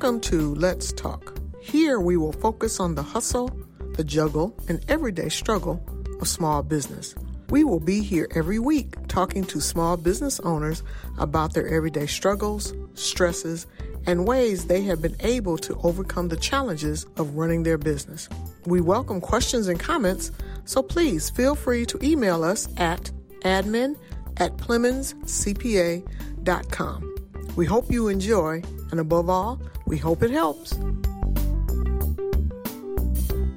Welcome to Let's Talk. Here we will focus on the hustle, the juggle, and everyday struggle of small business. We will be here every week talking to small business owners about their everyday struggles, stresses, and ways they have been able to overcome the challenges of running their business. We welcome questions and comments, so please feel free to email us at admin at PlemonsCPA.com. We hope you enjoy, and above all, we hope it helps.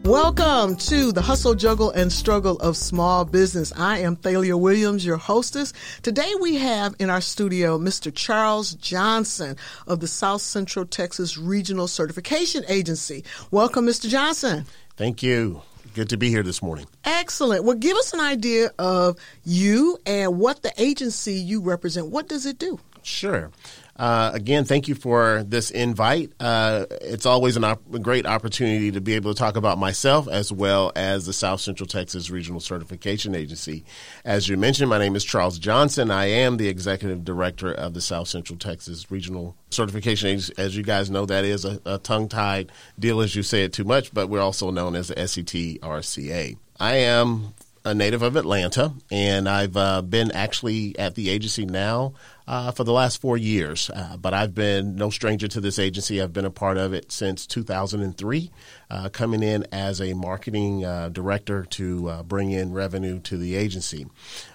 Welcome to the hustle, juggle, and struggle of small business. I am Thalia Williams, your hostess. Today we have in our studio Mr. Charles Johnson of the South Central Texas Regional Certification Agency. Welcome, Mr. Johnson. Thank you. Good to be here this morning. Excellent. Well, give us an idea of you and what the agency you represent. What does it do? Sure. Uh, again, thank you for this invite. Uh, it's always op- a great opportunity to be able to talk about myself as well as the South Central Texas Regional Certification Agency. As you mentioned, my name is Charles Johnson. I am the executive director of the South Central Texas Regional Certification Agency. As you guys know, that is a, a tongue tied deal as you say it too much, but we're also known as the SCTRCA. I am a native of Atlanta, and I've uh, been actually at the agency now uh, for the last four years. Uh, but I've been no stranger to this agency. I've been a part of it since 2003, uh, coming in as a marketing uh, director to uh, bring in revenue to the agency.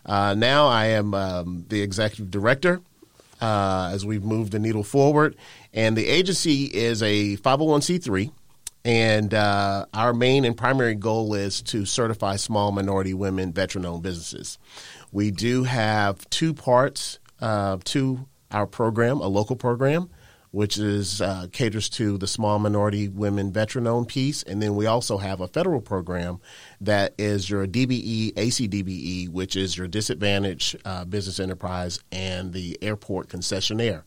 now I am um, the executive director. as we've moved the needle forward, and the agency is a 501c3, and uh, our main and primary goal is to certify small minority women veteran owned businesses. We do have two parts uh, to our program a local program, which is uh, caters to the small minority women veteran owned piece. And then we also have a federal program that is your DBE, ACDBE, which is your disadvantaged uh, business enterprise and the airport concessionaire.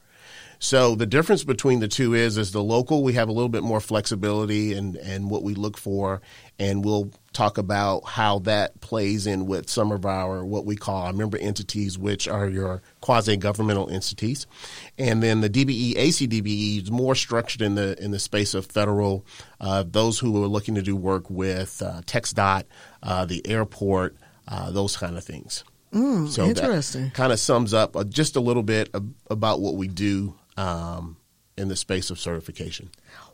So the difference between the two is, is the local we have a little bit more flexibility and and what we look for, and we'll talk about how that plays in with some of our what we call our member entities, which are your quasi governmental entities, and then the DBE ACDBE is more structured in the in the space of federal. Uh, those who are looking to do work with uh, TxDOT, uh, the airport, uh, those kind of things. Mm, so interesting. Kind of sums up uh, just a little bit about what we do um, in the space of certification.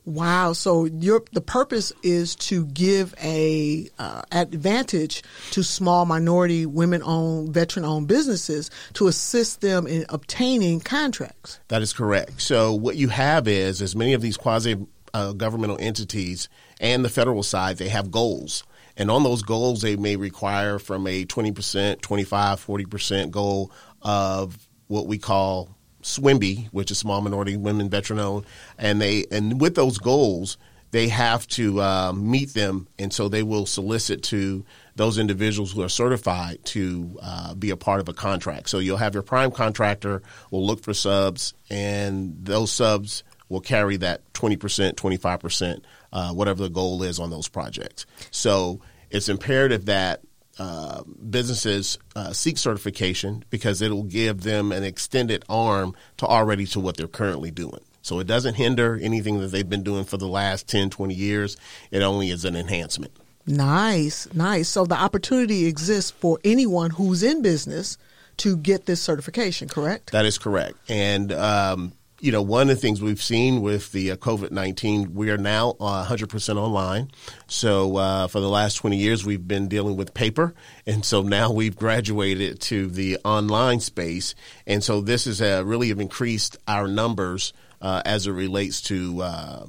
Wow! So your the purpose is to give a uh, advantage to small minority, women-owned, veteran-owned businesses to assist them in obtaining contracts. That is correct. So what you have is, as many of these quasi uh, governmental entities and the federal side, they have goals. And on those goals, they may require from a 20%, 25, 40% goal of what we call SWMB, which is small minority women veteran owned, and they and with those goals they have to uh, meet them, and so they will solicit to those individuals who are certified to uh, be a part of a contract. So you'll have your prime contractor will look for subs, and those subs will carry that twenty percent, twenty five percent, uh, whatever the goal is on those projects. So it's imperative that uh, businesses uh, seek certification because it'll give them an extended arm to already to what they're currently doing. So it doesn't hinder anything that they've been doing for the last 10, 20 years. It only is an enhancement. Nice, nice. So the opportunity exists for anyone who's in business to get this certification, correct? That is correct. And um, you know, one of the things we've seen with the uh, COVID 19, we are now uh, 100% online. So uh, for the last 20 years, we've been dealing with paper. And so now we've graduated to the online space. And so this has uh, really have increased our numbers uh, as it relates to uh,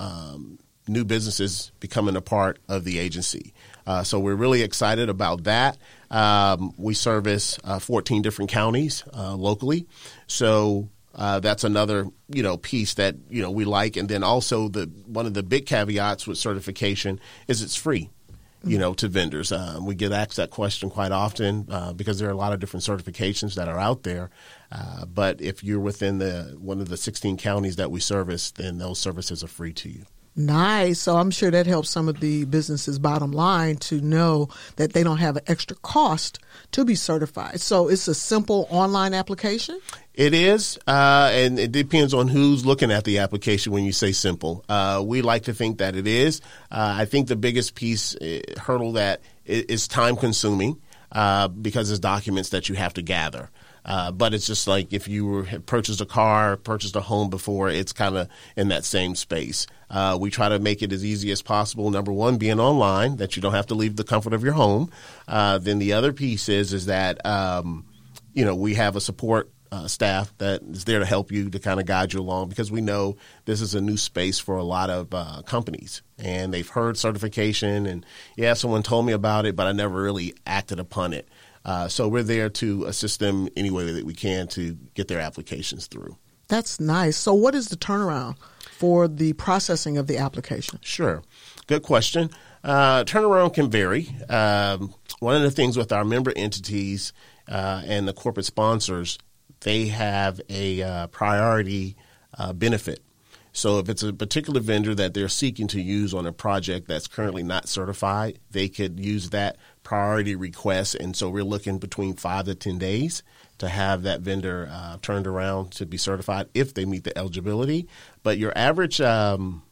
um, new businesses becoming a part of the agency. so we're really excited about that. Um, we service 14 different counties locally. So uh, that's another you know piece that you know we like, and then also the one of the big caveats with certification is it's free. You know, to vendors, uh, we get asked that question quite often uh, because there are a lot of different certifications that are out there. Uh, but if you're within the one of the 16 counties that we service, then those services are free to you. Nice. So I'm sure that helps some of the businesses' bottom line to know that they don't have an extra cost to be certified. So it's a simple online application? It is, uh, and it depends on who's looking at the application when you say simple. Uh, we like to think that it is. Uh, I think the biggest piece, uh, hurdle that is time consuming uh, because it's documents that you have to gather. Uh, but it's just like if you were purchased a car, purchased a home before, it's kind of in that same space. Uh, we try to make it as easy as possible. Number one, being online, that you don't have to leave the comfort of your home. Uh, then the other piece is is that um, you know we have a support uh, staff that is there to help you to kind of guide you along because we know this is a new space for a lot of uh, companies and they've heard certification and yeah someone told me about it but i never really acted upon it uh, so we're there to assist them any way that we can to get their applications through. That's nice. So, what is the turnaround for the processing of the application? Sure. Good question. Uh, turnaround can vary. Um, one of the things with our member entities uh, and the corporate sponsors, they have a uh, priority uh, benefit. So if it's a particular vendor that they're seeking to use on a project that's currently not certified, they could use that priority request. And so we're looking between five to 10 days to have that vendor uh, turned around to be certified if they meet the eligibility. But your average um,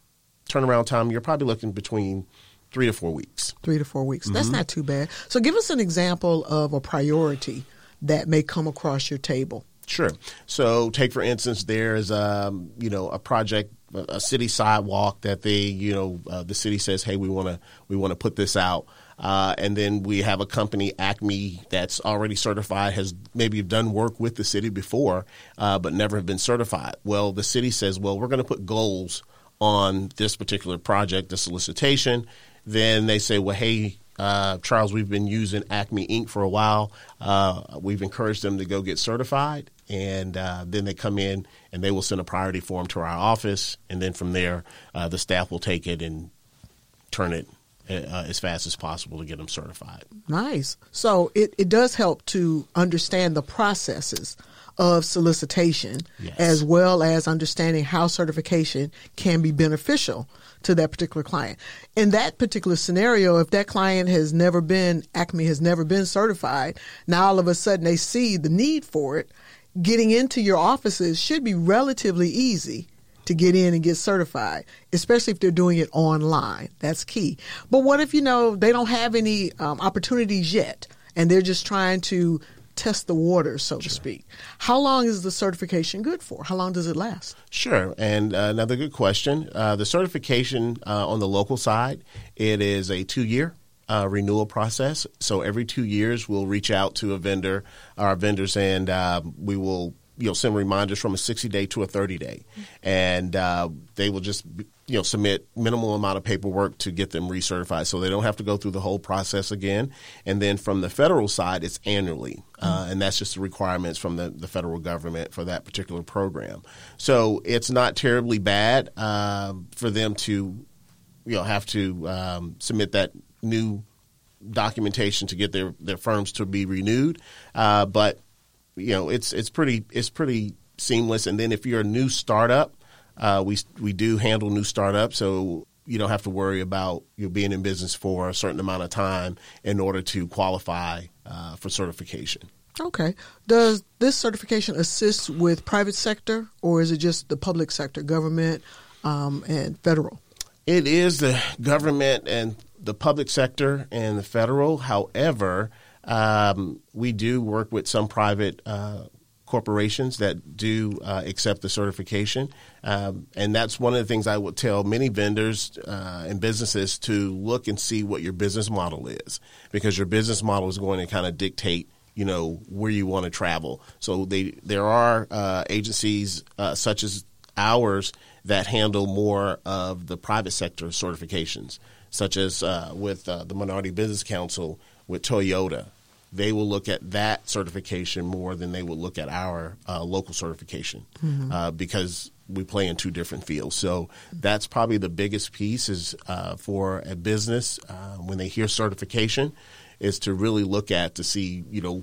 turnaround time, you're probably looking between three to four weeks. Three to four weeks. Mm-hmm. That's not too bad. So give us an example of a priority that may come across your table. Sure. So, take for instance, there's um, you know a project, a city sidewalk that they you know uh, the city says, hey, we want to we want to put this out. Uh, and then we have a company, Acme, that's already certified, has maybe done work with the city before, uh, but never have been certified. Well, the city says, well, we're going to put goals on this particular project, the solicitation. Then they say, well, hey, uh, Charles, we've been using Acme Inc. for a while. Uh, we've encouraged them to go get certified, and uh, then they come in and they will send a priority form to our office, and then from there, uh, the staff will take it and turn it uh, as fast as possible to get them certified. Nice. So it, it does help to understand the processes of solicitation yes. as well as understanding how certification can be beneficial to that particular client. In that particular scenario, if that client has never been, Acme has never been certified, now all of a sudden they see the need for it, getting into your offices should be relatively easy to get in and get certified, especially if they're doing it online. That's key. But what if, you know, they don't have any um, opportunities yet and they're just trying to test the water, so to speak. How long is the certification good for? How long does it last? Sure. And uh, another good question. Uh, the certification uh, on the local side, it is a two year. Uh, renewal process. So every two years, we'll reach out to a vendor, our vendors, and uh, we will you know send reminders from a 60 day to a 30 day and uh, they will just you know submit minimal amount of paperwork to get them recertified. So they don't have to go through the whole process again. And then from the federal side it's annually. Uh, and that's just the requirements from the, the federal government for that particular program. So it's not terribly bad uh, for them to you know have to um, submit that new documentation to get their, their firms to be renewed. Uh, but you know it's it's pretty it's pretty seamless. And then if you're a new startup, uh, we we do handle new startups, so you don't have to worry about you being in business for a certain amount of time in order to qualify uh, for certification. Okay. Does this certification assist with private sector, or is it just the public sector, government um, and federal? It is the government and the public sector and the federal. However, um, we do work with some private uh, corporations that do uh, accept the certification. Um, and that's one of the things I would tell many vendors uh, and businesses to look and see what your business model is, because your business model is going to kind of dictate you know where you want to travel. So they there are uh, agencies uh, such as ours that handle more of the private sector certifications, such as uh, with uh, the Minority Business Council with Toyota. They will look at that certification more than they will look at our uh, local certification mm-hmm. uh, because we play in two different fields. So that's probably the biggest piece is uh, for a business uh, when they hear certification is to really look at to see you know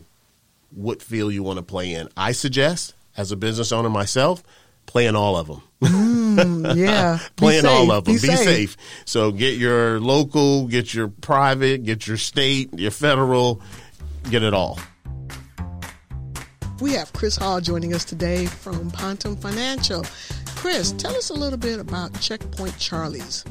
what field you want to play in. I suggest as a business owner myself, playing all of them. mm, Mm, yeah, playing all of them. Be, Be, safe. safe. So get your local, get your private, get your state, your federal, get it all. We have Chris Hall joining us today from Pontem Financial. Chris, tell us a little bit about Checkpoint Charlie's.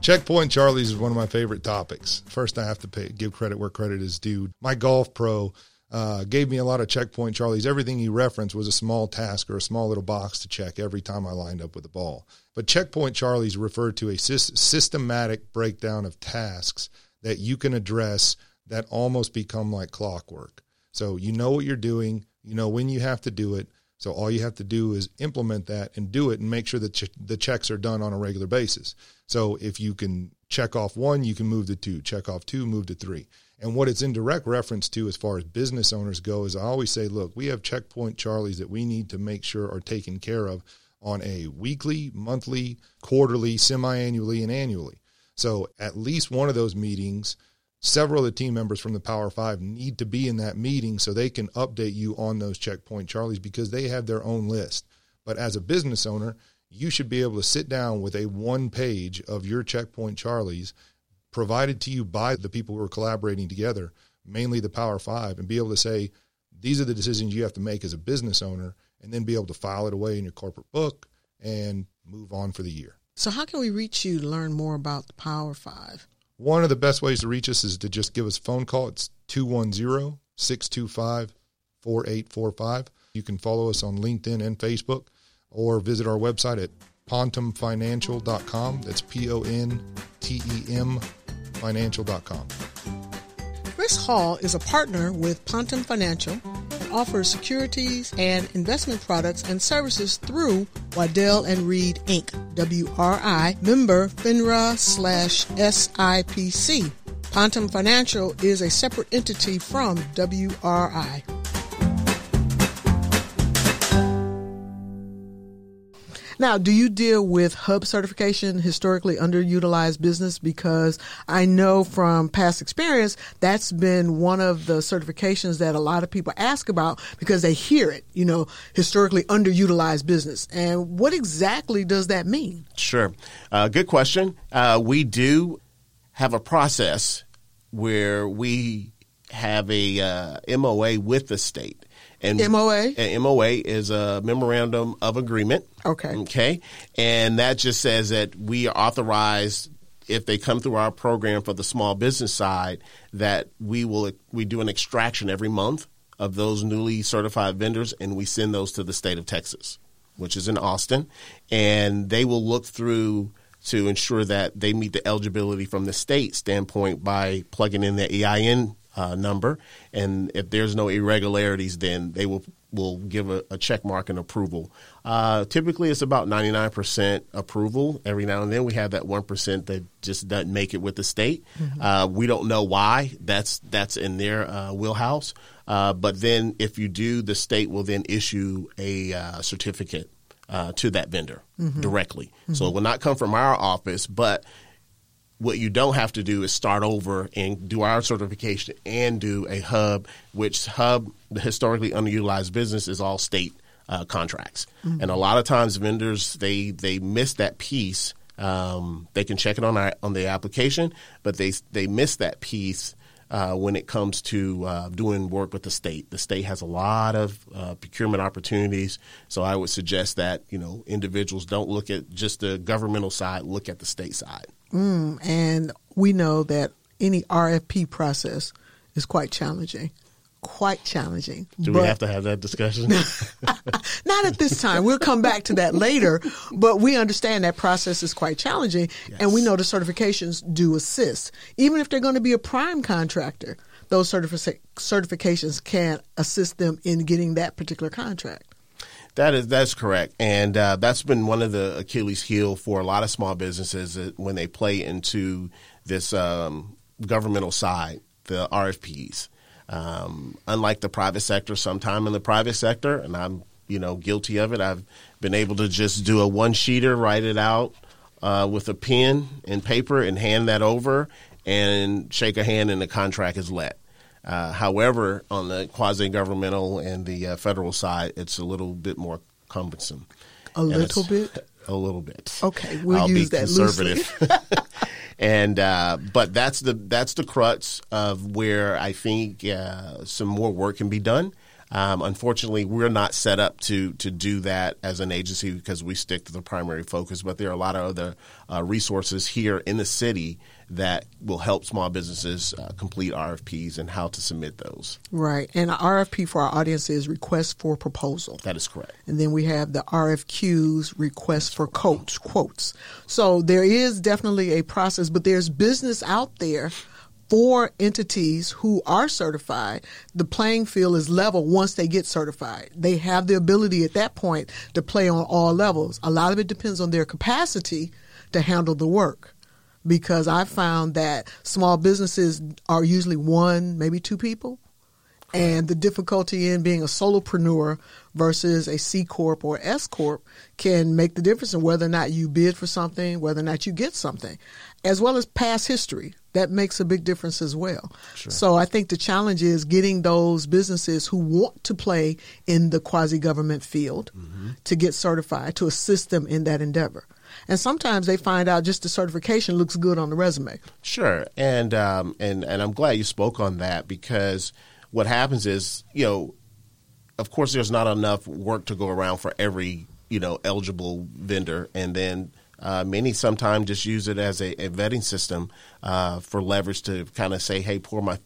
Checkpoint Charlie's is one of my favorite topics. First, I have to pay, give credit where credit is due. My golf pro uh, gave me a lot of Checkpoint Charlie's. Everything he referenced was a small task or a small little box to check every time I lined up with the ball. But Checkpoint Charlie's referred to a sy- systematic breakdown of tasks that you can address that almost become like clockwork. So you know what you're doing, you know when you have to do it. So all you have to do is implement that and do it and make sure that ch- the checks are done on a regular basis. So if you can check off one, you can move to two, check off two, move to three. And what it's in direct reference to as far as business owners go is I always say, look, we have checkpoint Charlies that we need to make sure are taken care of on a weekly, monthly, quarterly, semi-annually, and annually. So at least one of those meetings – several of the team members from the Power Five need to be in that meeting so they can update you on those checkpoint Charlies because they have their own list. But as a business owner, you should be able to sit down with a one page of your checkpoint Charlies provided to you by the people who are collaborating together, mainly the Power Five, and be able to say, these are the decisions you have to make as a business owner, and then be able to file it away in your corporate book and move on for the year. So, how can we reach you to learn more about the Power Five? One of the best ways to reach us is to just give us a phone call. It's 210 625 4845. You can follow us on LinkedIn and Facebook or visit our website at pontemfinancial.com. That's P O N T E M financial.com. Chris Hall is a partner with Pontem Financial offers securities and investment products and services through Waddell and Reed Inc. WRI member FINRA slash SIPC. Pontem Financial is a separate entity from WRI. Now, do you deal with hub certification, historically underutilized business? Because I know from past experience, that's been one of the certifications that a lot of people ask about because they hear it, you know, historically underutilized business. And what exactly does that mean? Sure. Uh, good question. Uh, we do have a process where we have a uh, MOA with the state. And MOA? MOA is a memorandum of agreement. Okay. Okay. And that just says that we are authorized if they come through our program for the small business side that we will we do an extraction every month of those newly certified vendors and we send those to the state of Texas, which is in Austin, and they will look through to ensure that they meet the eligibility from the state standpoint by plugging in the EIN uh, number, and if there's no irregularities, then they will will give a, a check mark and approval. Uh, typically, it's about 99% approval. Every now and then, we have that one percent that just doesn't make it with the state. Mm-hmm. Uh, we don't know why. That's that's in their uh, wheelhouse. Uh, but then, if you do, the state will then issue a uh, certificate. to that vendor mm-hmm. directly. Mm-hmm. So it will not come from our office, but what you don't have to do is start over and do our certification and do a hub, which hub, the historically underutilized business, is all state uh, contracts. Mm-hmm. And a lot of times vendors they they miss that piece. Um, they can check it on our, on the application, but they they miss that piece uh, when it comes to uh, doing work with the state. The state has a lot of uh, procurement opportunities, so I would suggest that you know individuals don't look at just the governmental side, look at the state side. Mm, and we know that any RFP process is quite challenging. Quite challenging. Do but, we have to have that discussion? not at this time. We'll come back to that later. But we understand that process is quite challenging, yes. and we know the certifications do assist. Even if they're going to be a prime contractor, those certific- certifications can assist them in getting that particular contract. That is that's correct, and uh, that's been one of the Achilles' heel for a lot of small businesses when they play into this um, governmental side, the RFPs. Um, unlike the private sector, sometime in the private sector, and I'm you know guilty of it. I've been able to just do a one sheeter, write it out uh, with a pen and paper, and hand that over, and shake a hand, and the contract is let. Uh, however, on the quasi governmental and the uh, federal side, it's a little bit more cumbersome. A little bit? a little bit. Okay, we'll I'll use be that conservative. and uh, but that's the that's the crux of where I think uh, some more work can be done. Um, unfortunately, we're not set up to to do that as an agency because we stick to the primary focus. But there are a lot of other uh, resources here in the city that will help small businesses uh, complete RFPs and how to submit those. Right. And RFP for our audience is request for proposal. That is correct. And then we have the RFQs, request for quotes, quotes. So there is definitely a process, but there's business out there for entities who are certified, the playing field is level once they get certified. They have the ability at that point to play on all levels. A lot of it depends on their capacity to handle the work. Because I found that small businesses are usually one, maybe two people. And the difficulty in being a solopreneur versus a C Corp or S Corp can make the difference in whether or not you bid for something, whether or not you get something, as well as past history that makes a big difference as well. Sure. So I think the challenge is getting those businesses who want to play in the quasi government field mm-hmm. to get certified to assist them in that endeavor. And sometimes they find out just the certification looks good on the resume. Sure, and um, and and I'm glad you spoke on that because what happens is you know, of course, there's not enough work to go around for every you know eligible vendor, and then uh, many sometimes just use it as a, a vetting system uh, for leverage to kind of say, "Hey, pour my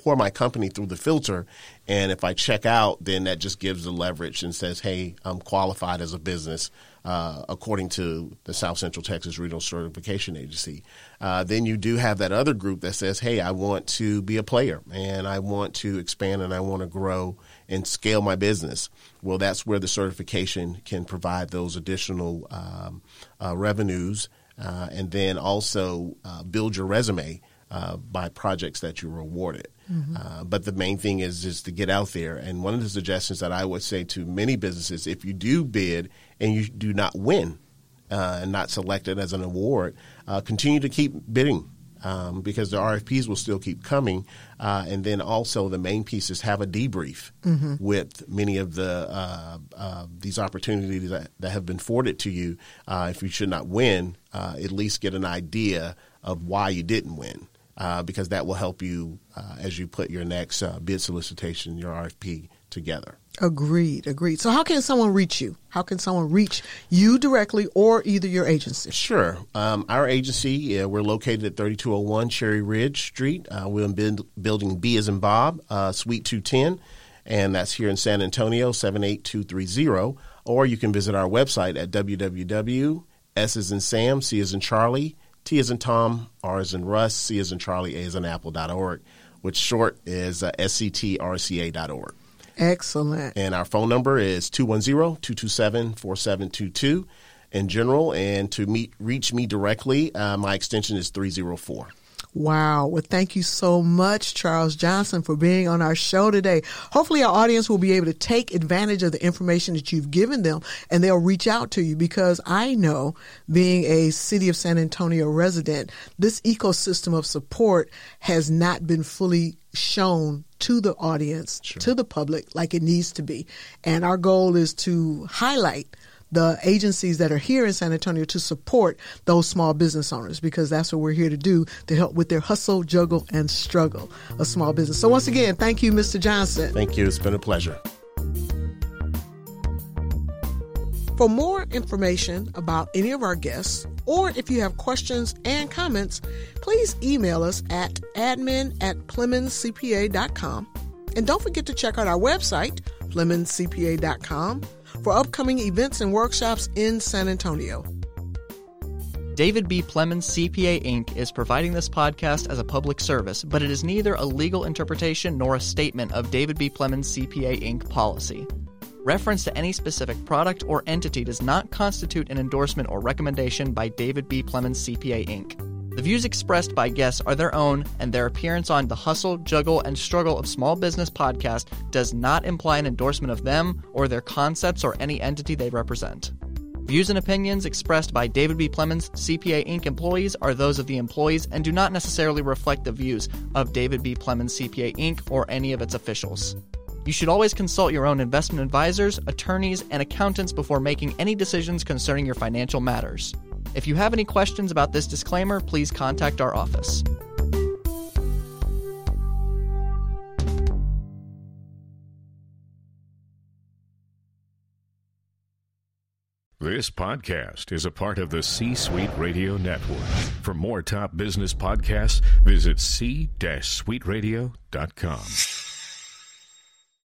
pour my company through the filter, and if I check out, then that just gives the leverage and says, "Hey, I'm qualified as a business." Uh, according to the South Central Texas Regional Certification Agency. Uh, then you do have that other group that says, hey, I want to be a player and I want to expand and I want to grow and scale my business. Well, that's where the certification can provide those additional um, uh, revenues uh, and then also uh, build your resume uh, by projects that you're awarded. Mm-hmm. Uh, but the main thing is is to get out there. And one of the suggestions that I would say to many businesses, if you do bid and you do not win uh, and not selected as an award, continue to keep bidding um, because the RFPs will still keep coming. Uh, and then also the main piece is have a debrief mm-hmm. with many of the uh, uh, these opportunities that, that, have been forwarded to you. Uh, if you should not win, uh, at least get an idea of why you didn't win. Uh, because that will help you as you put your next bid solicitation, your RFP together. Agreed, agreed. So, how can someone reach you? How can someone reach you directly or either your agency? Sure. Um, our agency, uh, we're located at 3201 Cherry Ridge Street. Uh, we're in build, building B as in Bob, uh, Suite 210, and that's here in San Antonio, 78230. Or you can visit our website at www. S as in Sam, C as in Charlie, T as in Tom, R as in Russ, C as in Charlie, A as in Apple.org, which short is uh, sctrca.org. Excellent. And our phone number is 210-227-4722 in general. And to meet, reach me directly, uh, my extension is 304. Wow. Well, thank you so much, Charles Johnson, for being on our show today. Hopefully our audience will be able to take advantage of the information that you've given them and they'll reach out to you because I know being a city of San Antonio resident, this ecosystem of support has not been fully shown to the audience, sure. to the public, like it needs to be. And our goal is to highlight the agencies that are here in San Antonio to support those small business owners because that's what we're here to do to help with their hustle, juggle, and struggle of small business. So, once again, thank you, Mr. Johnson. Thank you. It's been a pleasure. For more information about any of our guests, or if you have questions and comments, please email us at admin at PlemonsCPA.com. And don't forget to check out our website, PlemonsCPA.com, for upcoming events and workshops in San Antonio. David B. Plemons CPA Inc. is providing this podcast as a public service, but it is neither a legal interpretation nor a statement of David B. Plemons CPA Inc. policy. Reference to any specific product or entity does not constitute an endorsement or recommendation by David B. Plemons CPA Inc. The views expressed by guests are their own, and their appearance on the Hustle, Juggle, and Struggle of Small Business podcast does not imply an endorsement of them or their concepts or any entity they represent. Views and opinions expressed by David B. Plemons, CPA Inc. employees are those of the employees and do not necessarily reflect the views of David B. Plemons, CPA Inc. or any of its officials. You should always consult your own investment advisors, attorneys, and accountants before making any decisions concerning your financial matters. If you have any questions about this disclaimer, please contact our office. This podcast is a part of the C Suite Radio Network. For more top business podcasts, visit c-suiteradio.com.